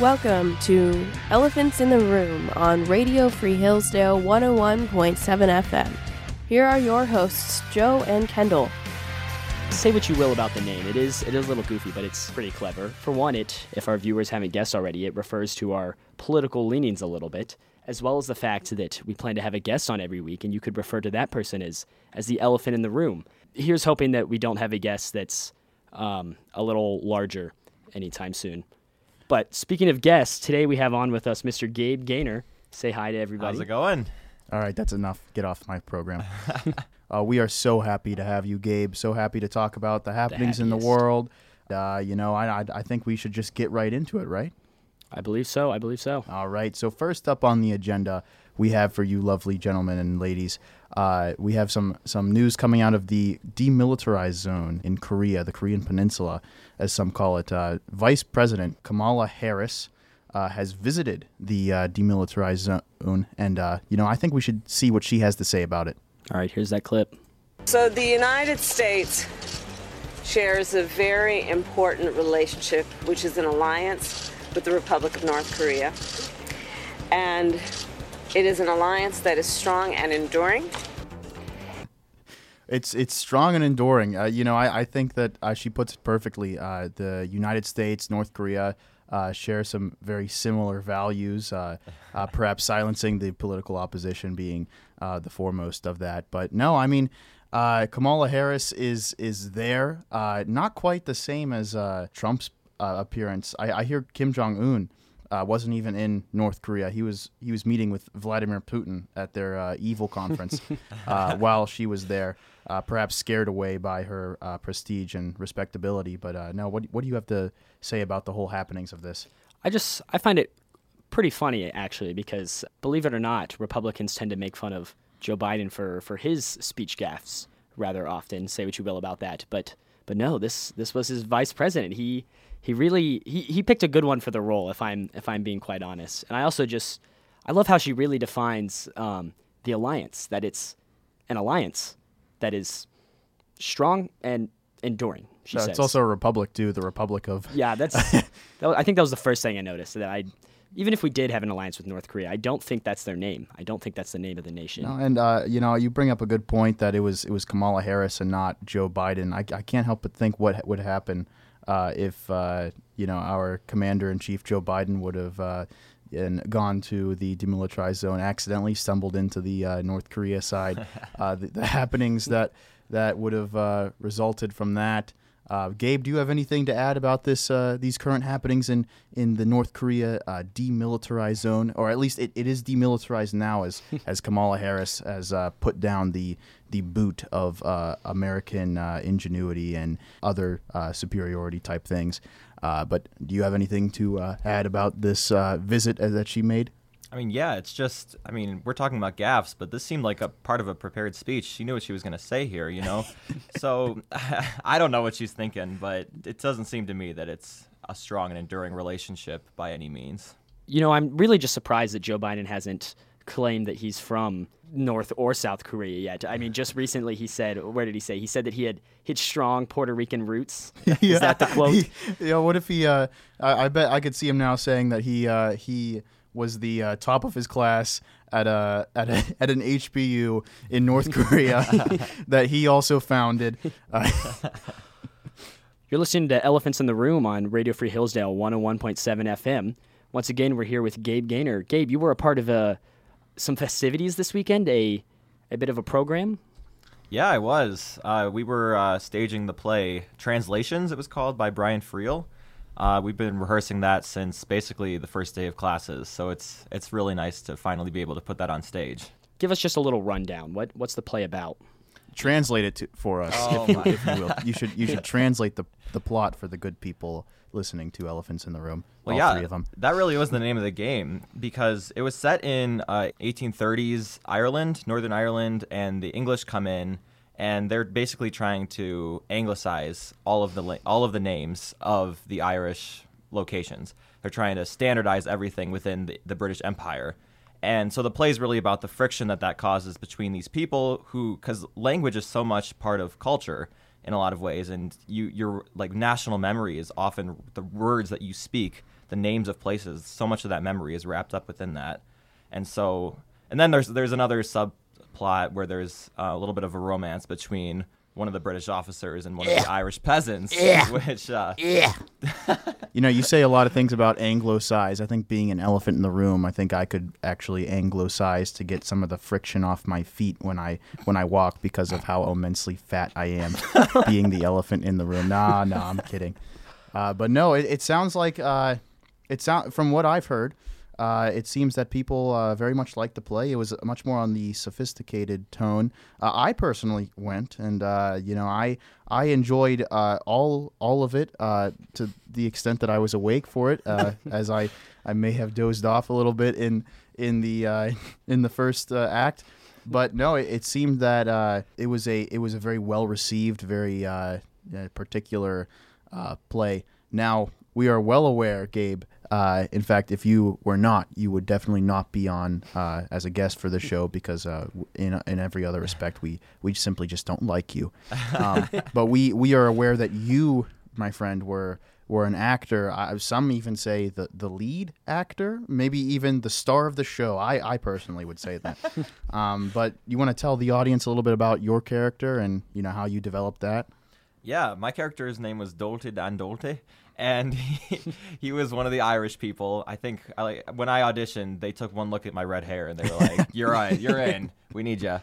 Welcome to Elephants in the Room on Radio Free Hillsdale 101.7 FM. Here are your hosts, Joe and Kendall. Say what you will about the name. It is it is a little goofy, but it's pretty clever. For one, it if our viewers haven't guessed already, it refers to our political leanings a little bit, as well as the fact that we plan to have a guest on every week, and you could refer to that person as as the elephant in the room. Here's hoping that we don't have a guest that's um, a little larger anytime soon. But speaking of guests, today we have on with us Mr. Gabe Gaynor. Say hi to everybody. How's it going? All right, that's enough. Get off my program. uh, we are so happy to have you, Gabe. So happy to talk about the happenings in the world. Uh, you know, I, I I think we should just get right into it, right? I believe so. I believe so. All right. So first up on the agenda, we have for you, lovely gentlemen and ladies, uh, we have some some news coming out of the demilitarized zone in Korea, the Korean Peninsula, as some call it. Uh, Vice President Kamala Harris. Uh, has visited the uh, demilitarized zone, and uh, you know I think we should see what she has to say about it. All right, here's that clip. So the United States shares a very important relationship, which is an alliance with the Republic of North Korea. And it is an alliance that is strong and enduring. It's it's strong and enduring. Uh, you know, I, I think that uh, she puts it perfectly. Uh, the United States, North Korea uh, share some very similar values. Uh, uh, perhaps silencing the political opposition being uh, the foremost of that. But no, I mean, uh, Kamala Harris is is there. Uh, not quite the same as Trump's appearance. I, I hear Kim Jong Un. Uh, wasn't even in North Korea. He was he was meeting with Vladimir Putin at their uh, evil conference uh, while she was there, uh, perhaps scared away by her uh, prestige and respectability. But uh, no, what what do you have to say about the whole happenings of this? I just I find it pretty funny actually because believe it or not, Republicans tend to make fun of Joe Biden for for his speech gaffes rather often. Say what you will about that, but but no, this this was his vice president. He he really he, he picked a good one for the role if I'm if I'm being quite honest. And I also just I love how she really defines um, the alliance that it's an alliance that is strong and enduring. She says. it's also a republic too, the Republic of. Yeah, that's. that was, I think that was the first thing I noticed. That I, even if we did have an alliance with North Korea, I don't think that's their name. I don't think that's the name of the nation. No, and uh, you know, you bring up a good point that it was it was Kamala Harris and not Joe Biden. I, I can't help but think what would happen uh, if uh, you know our commander in chief Joe Biden would have uh, and gone to the demilitarized zone, accidentally stumbled into the uh, North Korea side. uh, the, the happenings that that would have uh, resulted from that. Uh, Gabe, do you have anything to add about this? Uh, these current happenings in, in the North Korea uh, demilitarized zone, or at least it, it is demilitarized now, as as Kamala Harris has uh, put down the the boot of uh, American uh, ingenuity and other uh, superiority type things. Uh, but do you have anything to uh, add about this uh, visit uh, that she made? I mean, yeah, it's just, I mean, we're talking about gaffes, but this seemed like a part of a prepared speech. She knew what she was going to say here, you know? so I don't know what she's thinking, but it doesn't seem to me that it's a strong and enduring relationship by any means. You know, I'm really just surprised that Joe Biden hasn't claimed that he's from North or South Korea yet. I mean, just recently he said, where did he say? He said that he had hit strong Puerto Rican roots. Is that the quote? He, yeah. What if he? Uh, I, I bet I could see him now saying that he uh, he was the uh, top of his class at a at a, at an HBU in North Korea that he also founded. You're listening to Elephants in the Room on Radio Free Hillsdale 101.7 FM. Once again, we're here with Gabe Gaynor. Gabe, you were a part of uh, some festivities this weekend, a a bit of a program. Yeah, I was. Uh, we were uh, staging the play Translations, it was called, by Brian Friel. Uh, we've been rehearsing that since basically the first day of classes, so it's it's really nice to finally be able to put that on stage. Give us just a little rundown. What what's the play about? Translate it to, for us, Oh if, you, if you will. You should you should translate the the plot for the good people listening to Elephants in the Room. Well, all yeah, three of them. that really was the name of the game because it was set in uh, 1830s Ireland, Northern Ireland, and the English come in and they're basically trying to anglicize all of the la- all of the names of the Irish locations. They're trying to standardize everything within the, the British Empire. And so the play is really about the friction that that causes between these people who, because language is so much part of culture in a lot of ways, and you, your like national memory is often the words that you speak the names of places. So much of that memory is wrapped up within that, and so and then there's there's another subplot where there's uh, a little bit of a romance between one of the British officers and one of the Irish peasants, which uh, You know, you say a lot of things about Anglo-size. I think being an elephant in the room, I think I could actually Anglo-size to get some of the friction off my feet when I when I walk because of how immensely fat I am, being the elephant in the room. Nah, nah, I'm kidding. Uh, but no, it, it sounds like uh, it sound from what I've heard. Uh, it seems that people uh, very much liked the play. It was much more on the sophisticated tone. Uh, I personally went, and uh, you know, I I enjoyed uh, all all of it uh, to the extent that I was awake for it, as I I may have dozed off a little bit in in the in the first act. But no, it, it seemed that it was a it was a very well received, very particular play. Now we are well aware, Gabe, uh, in fact, if you were not, you would definitely not be on uh, as a guest for the show because uh, in in every other respect, we we simply just don't like you. Um, but we we are aware that you, my friend, were were an actor. some even say the the lead actor, maybe even the star of the show. I I personally would say that. um, but you want to tell the audience a little bit about your character and you know how you developed that. Yeah, my character's name was Doalty Dan Doalty, and he, he was one of the Irish people. I think I, like when I auditioned, they took one look at my red hair and they were like, "You're right, you're in. We need you."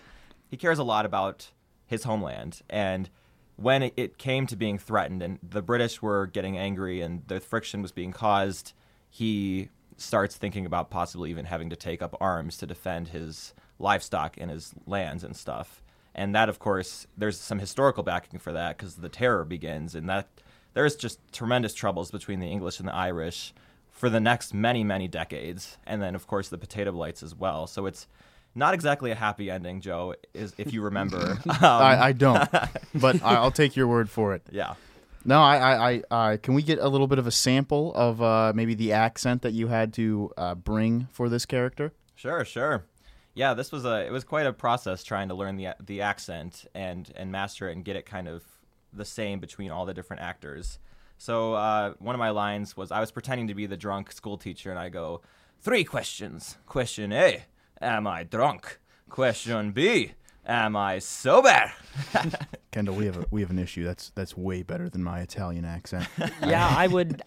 He cares a lot about his homeland, and when it, it came to being threatened and the British were getting angry and the friction was being caused, he starts thinking about possibly even having to take up arms to defend his livestock and his lands and stuff. And that, of course, there's some historical backing for that because the terror begins, and that there's just tremendous troubles between the English and the Irish for the next many, many decades, and then of course the Potato Blights as well. So it's not exactly a happy ending, Joe, is if you remember. Um, I, I, don't, but I'll take your word for it. Yeah. No, I, I, I, can we get a little bit of a sample of uh, maybe the accent that you had to uh, bring for this character? Sure, sure. Yeah, this was a it was quite a process trying to learn the the accent and and master it and get it kind of the same between all the different actors. So uh, one of my lines was I was pretending to be the drunk school teacher, and I go, three questions. Question A, am I drunk? Question B, am I sober? Kendall, we have a, we have an issue. That's that's way better than my Italian accent. yeah, I would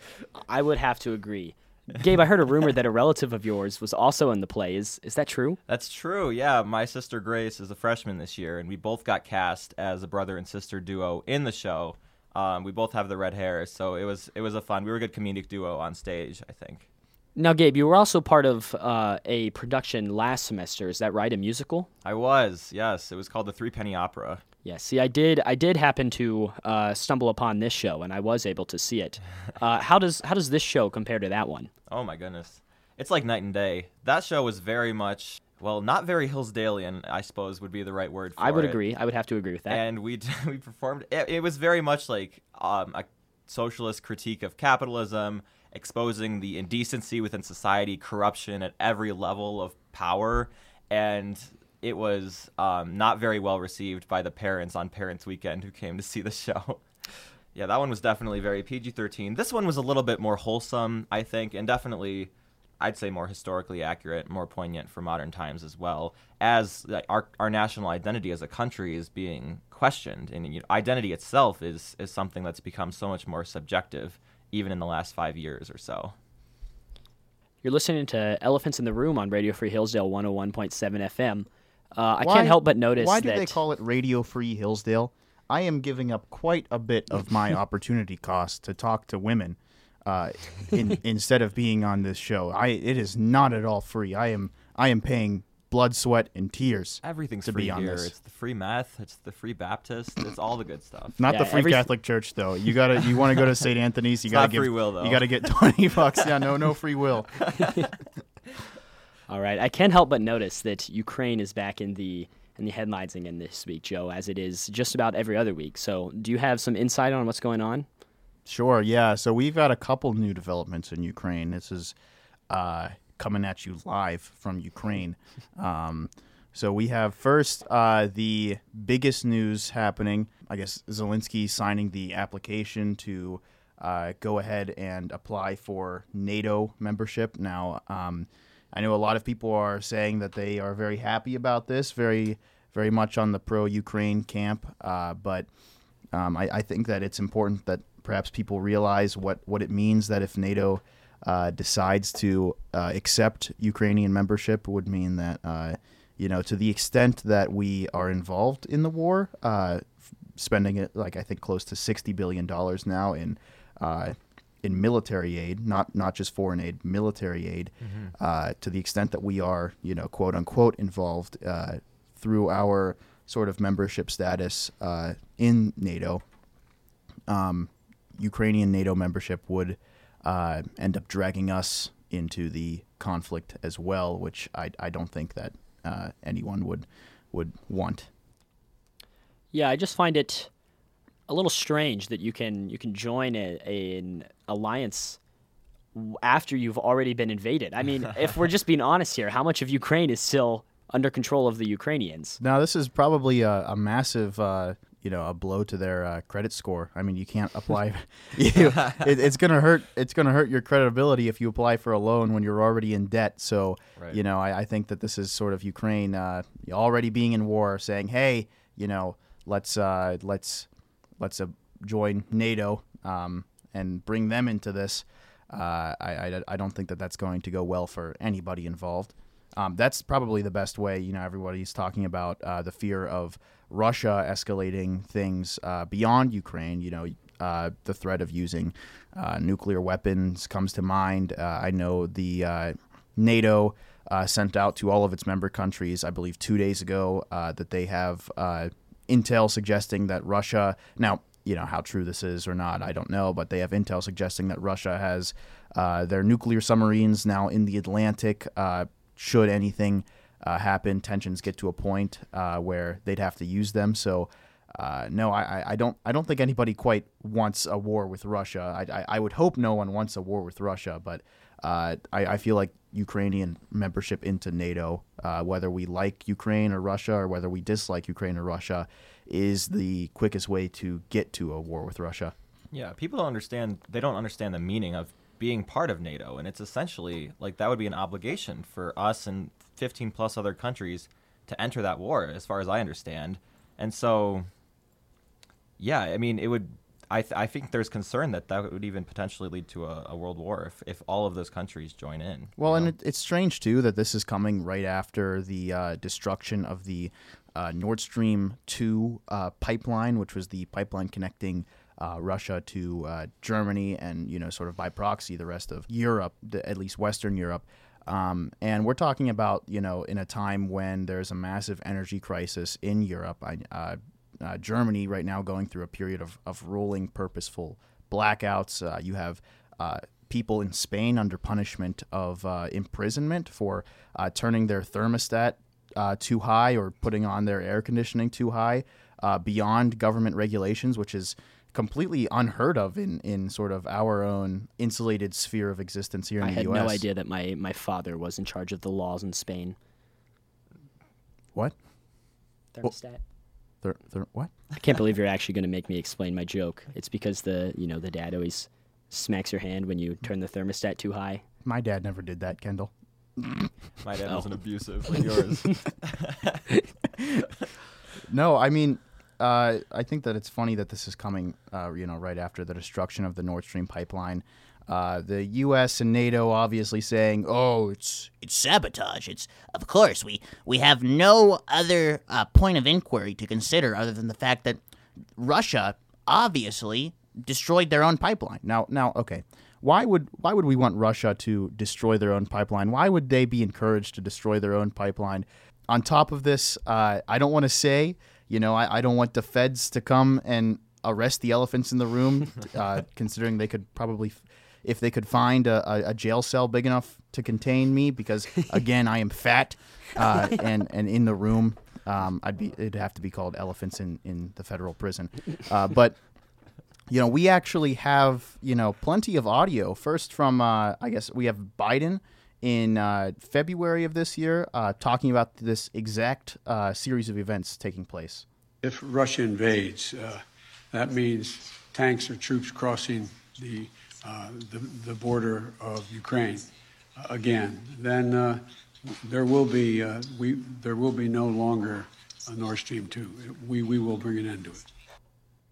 I would have to agree. Gabe, I heard a rumor that a relative of yours was also in the play. Is is that true? That's true. Yeah, my sister Grace is a freshman this year, and we both got cast as a brother and sister duo in the show. Um, we both have the red hair, so it was it was a fun. We were a good comedic duo on stage, I think. Now, Gabe, you were also part of uh, a production last semester. Is that right? A musical? I was. Yes, it was called the Three Penny Opera. Yeah, see, I did. I did happen to uh, stumble upon this show, and I was able to see it. Uh, how does how does this show compare to that one? Oh my goodness, it's like night and day. That show was very much well, not very Hillsdalean, I suppose would be the right word. For it. I would it. agree. I would have to agree with that. And we we performed. It, it, was very much like um, a socialist critique of capitalism, exposing the indecency within society, corruption at every level of power, and it was um, not very well received by the parents on Parents Weekend who came to see the show. yeah, that one was definitely very PG 13. This one was a little bit more wholesome, I think, and definitely, I'd say, more historically accurate, more poignant for modern times as well, as our, our national identity as a country is being questioned. And you know, identity itself is, is something that's become so much more subjective, even in the last five years or so. You're listening to Elephants in the Room on Radio Free Hillsdale 101.7 FM. Uh, I can't help but notice. Why do that... they call it Radio Free Hillsdale? I am giving up quite a bit of my opportunity cost to talk to women uh, in, instead of being on this show. I it is not at all free. I am I am paying blood, sweat, and tears. Everything's to free be on here. This. It's the free meth. It's the free Baptist. It's all the good stuff. Not Yeah, the free every- Catholic Church though. You gotta you want to go to St. Anthony's. You It's gotta not give free will, though. You gotta get twenty bucks. Yeah, no no free will. All right, I can't help but notice that Ukraine is back in the in the headlines again this week, Joe, as it is just about every other week. So, do you have some insight on what's going on? Sure, yeah. So we've got a couple new developments in Ukraine. This is uh, coming at you live from Ukraine. Um, so we have first uh, the biggest news happening. I guess Zelensky signing the application to uh, go ahead and apply for NATO membership. Now, um, I know a lot of people are saying that they are very happy about this, very, very much on the pro-Ukraine camp. Uh, but um, I, I, think that it's important that perhaps people realize what, what it means that if NATO uh, decides to uh, accept Ukrainian membership, would mean that uh, you know to the extent that we are involved in the war, uh, spending it like I think close to sixty billion dollars now in uh, in military aid, not not just foreign aid, military aid, mm-hmm. uh, to the extent that we are, you know, quote unquote, involved uh, through our sort of membership status uh, in NATO. Um, Ukrainian NATO membership would uh, end up dragging us into the conflict as well, which I, I don't think that uh, anyone would would want. Yeah, I just find it a little strange that you can you can join a, a, an alliance after you've already been invaded. I mean, if we're just being honest here, how much of Ukraine is still under control of the Ukrainians? Now, this is probably a, a massive, uh, you know, a blow to their uh, credit score. I mean, you can't apply. you, it, it's gonna hurt. It's gonna hurt your credibility if you apply for a loan when you're already in debt. So, right. you know, I, I, think that this is sort of Ukraine uh, already being in war, saying, "Hey, you know, let's uh, let's let's uh, join NATO um, and bring them into this. Uh, I, I, I, don't think that that's going to go well for anybody involved. Um, that's probably the best way. You know, everybody's talking about uh, the fear of Russia escalating things uh, beyond Ukraine. You know, uh, the threat of using uh, nuclear weapons comes to mind. I know the NATO sent out to all of its member countries, I believe, two days ago, that they have intel suggesting that Russia now you know how true this is or not I don't know but they have intel suggesting that Russia has uh, their nuclear submarines now in the Atlantic uh, should anything uh, happen tensions get to a point uh, where they'd have to use them so uh, no, I, I don't. I don't think anybody quite wants a war with Russia. I, I, I would hope no one wants a war with Russia, but uh, I, I feel like Ukrainian membership into NATO, uh, whether we like Ukraine or Russia or whether we dislike Ukraine or Russia, is the quickest way to get to a war with Russia. Yeah, people don't understand. They don't understand the meaning of being part of NATO, and it's essentially like that would be an obligation for us and 15 plus other countries to enter that war, as far as I understand. And so, yeah, I mean, it would I, th- I think there's concern that that would even potentially lead to a, a world war if, if all of those countries join in. Well, and it, it's strange too that this is coming right after the uh, destruction of the uh, Nord Stream 2 uh, pipeline, which was the pipeline connecting uh, Russia to uh, Germany and, you know, sort of by proxy, the rest of Europe, the, at least Western Europe. Um, and we're talking about, you know, in a time when there's a massive energy crisis in Europe. I, uh, uh, Germany right now going through a period of, of rolling purposeful blackouts. Uh, you have uh, people in Spain under punishment of imprisonment for turning their thermostat too high or putting on their air conditioning too high beyond government regulations, which is completely unheard of in, in sort of our own insulated sphere of existence here in I the U.S. I had no idea that my, my father was in charge of the laws in Spain. What? Thermostat. Well, Thir- thir- what? I can't believe you're actually going to make me explain my joke. It's because the you know the dad always smacks your hand when you turn the thermostat too high. My dad never did that, Kendall. My dad oh. wasn't abusive like yours. no, I mean, uh, I think that it's funny that this is coming, uh, you know, right after the destruction of the Nord Stream pipeline. Uh, the U.S. and NATO obviously saying, "Oh, it's it's sabotage." It's of course we we have no other uh, point of inquiry to consider other than the fact that Russia obviously destroyed their own pipeline. Now, now, okay, why would why would we want Russia to destroy their own pipeline? Why would they be encouraged to destroy their own pipeline? On top of this, uh, I don't want to say, you know, I, I don't want the feds to come and arrest the elephants in the room, uh, considering they could probably if they could find a, a, jail cell big enough to contain me, because again, I am fat uh, and and in the room, um, I'd be it'd have to be called elephants in in the federal prison. Uh, but you know, we actually have you know plenty of audio. First from uh, I guess we have Biden in uh, February of this year uh, talking about this exact uh, series of events taking place. If Russia invades, uh, that means tanks or troops crossing the, uh, the, the border of Ukraine uh, again, then uh, there will be uh, we there will be no longer a Nord Stream two. We we will bring an end to it.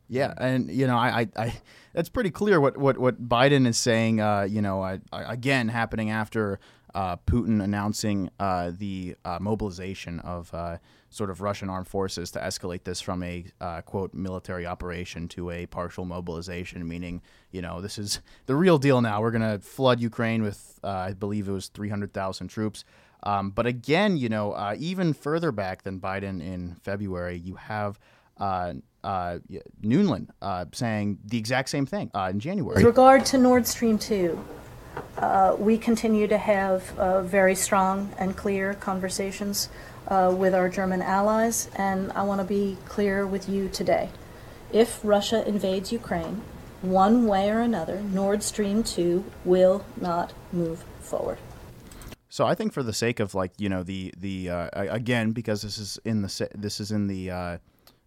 Yeah, and you know, I, I, I that's pretty clear what what what Biden is saying. Uh, you know, uh, again, happening after uh, Putin announcing uh, the uh, mobilization of uh, sort of Russian armed forces to escalate this from a quote military operation to a partial mobilization, meaning you know this is the real deal now. We're gonna flood Ukraine with, I believe it was three hundred thousand troops. Um, but again, you know, even further back than Biden in February, you have uh, uh, Nuland uh, saying the exact same thing uh, in January. With regard to Nord Stream 2, uh, we continue to have uh, very strong and clear conversations with our German allies, and I want to be clear with you today. If Russia invades Ukraine, one way or another, Nord Stream 2 will not move forward. So I think for the sake of like you know the the uh, again because this is in the this is in the uh,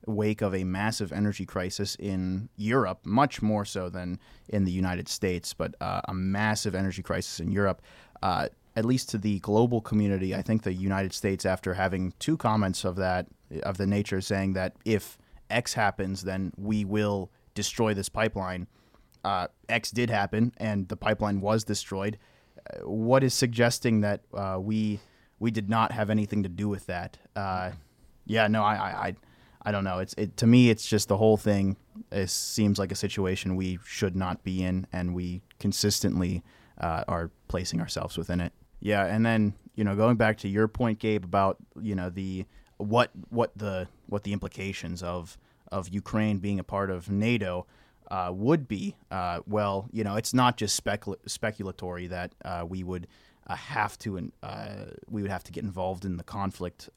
wake of a massive energy crisis in Europe, much more so than in the United States, but uh, a massive energy crisis in Europe. Uh, at least to the global community, I think the United States, after having two comments of that of the nature, saying that if X happens, then we will destroy this pipeline. Uh, X did happen, and the pipeline was destroyed. Uh, what is suggesting that uh, we we did not have anything to do with that? Uh, yeah, no, I, I I don't know. It's it to me. It's just the whole thing. It seems like a situation we should not be in, and we consistently uh, are placing ourselves within it. Yeah, and then you know, going back to your point, Gabe, about you know the what what the what the implications of of Ukraine being a part of NATO uh, would be. Uh, well, you know, it's not just specul- speculatory that uh, we would uh, have to uh, we would have to get involved in the conflict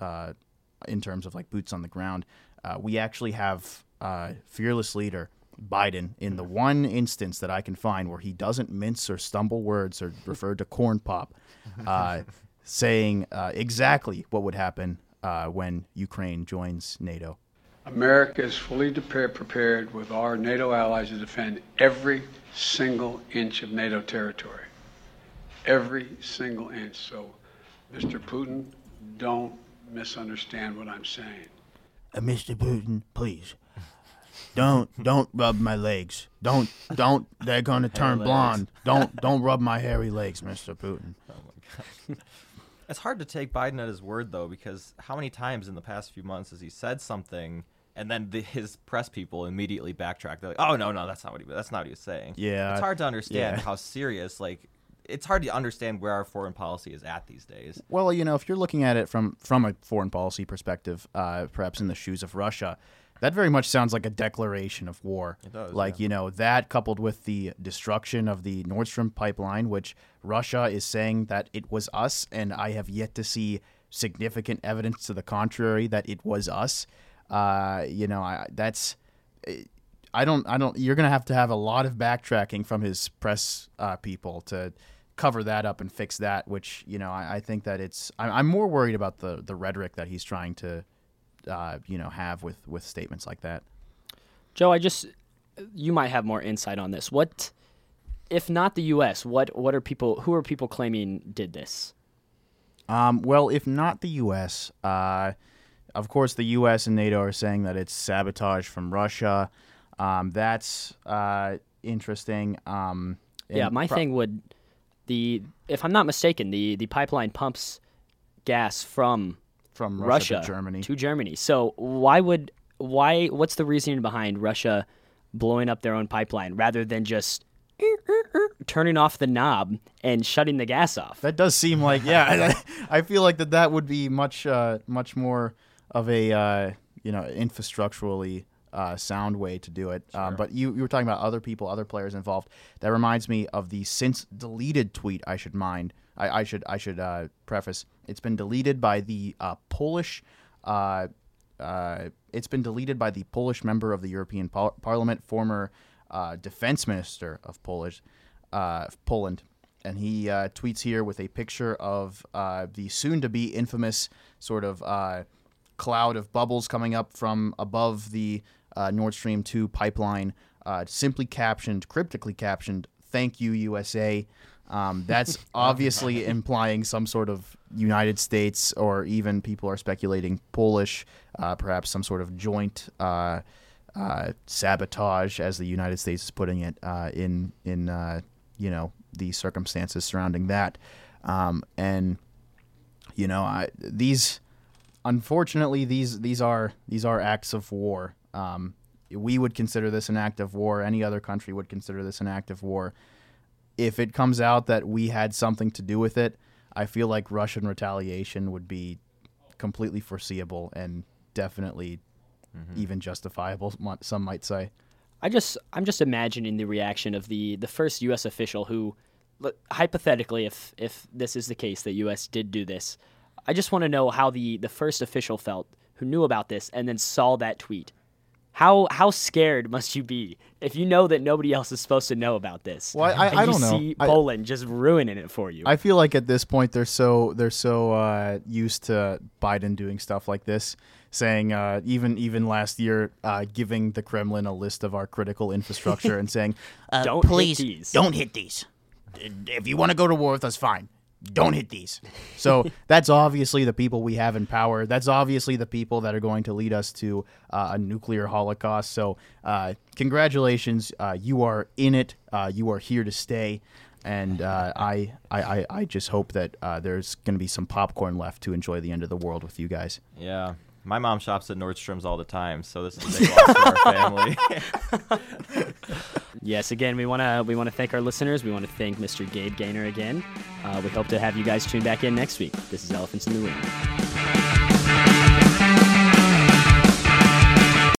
in terms of like boots on the ground uh, we actually have uh, fearless leader Biden in the one instance that I can find where he doesn't mince or stumble words or refer to corn pop, uh, saying uh, exactly what would happen uh, when Ukraine joins NATO. America is fully prepared with our NATO allies to defend every single inch of NATO territory. Every single inch. So, Mr. Putin, don't misunderstand what I'm saying uh, Mr. Putin, please. Don't don't rub my legs. Don't don't they're gonna turn blonde. Don't don't rub my hairy legs, Mr. Putin. Oh my god. It's hard to take Biden at his word though, because how many times in the past few months has he said something and then the, his press people immediately backtrack. They're like, "Oh no, no, that's not what he. That's not what he was saying." Yeah, it's hard to understand yeah. how serious like it's hard to understand where our foreign policy is at these days. Well, you know, if you're looking at it from from a foreign policy perspective, uh, perhaps in the shoes of Russia, that very much sounds like a declaration of war. It does, like yeah. you know that coupled with the destruction of the Nord Stream pipeline, which Russia is saying that it was us, and I have yet to see significant evidence to the contrary that it was us. Uh, you know, I, that's. I don't. I don't. You're gonna have to have a lot of backtracking from his press uh, people to cover that up and fix that. Which you know, I, I think that it's. I, am more worried about the the rhetoric that he's trying to, uh, you know, have with with statements like that. Joe, I just you might have more insight on this. What, if not the U.S., what what are people who are people claiming did this? Um, well, if not the U.S., uh, of course, the U.S. and NATO are saying that it's sabotage from Russia. Um, that's uh, interesting. Um, yeah, my pro- thing would the if I'm not mistaken, the the pipeline pumps gas from from Russia, Russia to Germany to Germany. So why would why what's the reasoning behind Russia blowing up their own pipeline rather than just turning off the knob and shutting the gas off? That does seem like yeah. I, feel like that that would be much uh, much more of a uh, you know infrastructurally uh, sound way to do it. Um, sure. Um, but you, you were talking about other people, other players involved. That reminds me of the since deleted tweet. I should mind. I, I should I should uh, preface. It's been deleted by the uh, Polish. Uh, uh, it's been deleted by the Polish member of the European par- Parliament, former uh, defense minister of Polish Poland, and he tweets here with a picture of the soon-to-be infamous sort of cloud of bubbles coming up from above the uh, Nord Stream 2 pipeline. uh, simply captioned, cryptically captioned, "Thank you, USA." Um, that's obviously implying some sort of United States, or even people are speculating Polish, uh, perhaps some sort of joint uh, uh, sabotage, as the United States is putting it, uh, in in uh, you know the circumstances surrounding that, um, and you know I, these unfortunately these these are these are acts of war. Um, we would consider this an act of war. Any other country would consider this an act of war. If it comes out that we had something to do with it, I feel like Russian retaliation would be completely foreseeable and definitely even justifiable. Some might say. I just I'm just imagining the reaction of the the first U.S. official who, hypothetically, if if this is the case that U.S. did do this, I just want to know how the the first official felt who knew about this and then saw that tweet. How how scared must you be if you know that nobody else is supposed to know about this? Well, I- and I don't know. see I- Poland just ruining it for you. I feel like at this point they're so they're so uh, used to Biden doing stuff like this, saying uh, even even last year uh, giving the Kremlin a list of our critical infrastructure and saying, Uh, Don't hit please these. don't hit these. If you want to go to war with us, fine. Don't hit these. so that's obviously the people we have in power. That's obviously the people that are going to lead us to uh, a nuclear holocaust. So uh, congratulations, uh, you are in it. Uh, you are here to stay. And uh, I, I, I, I just hope that uh, there's going to be some popcorn left to enjoy the end of the world with you guys. Yeah. My mom shops at Nordstrom's all the time, so this is a big loss for our family. Yes, again, we want to we want to thank our listeners. We want to thank Mr. Gabe Gaynor again. Uh, we hope to have you guys tune back in next week. This is Elephants in the Room.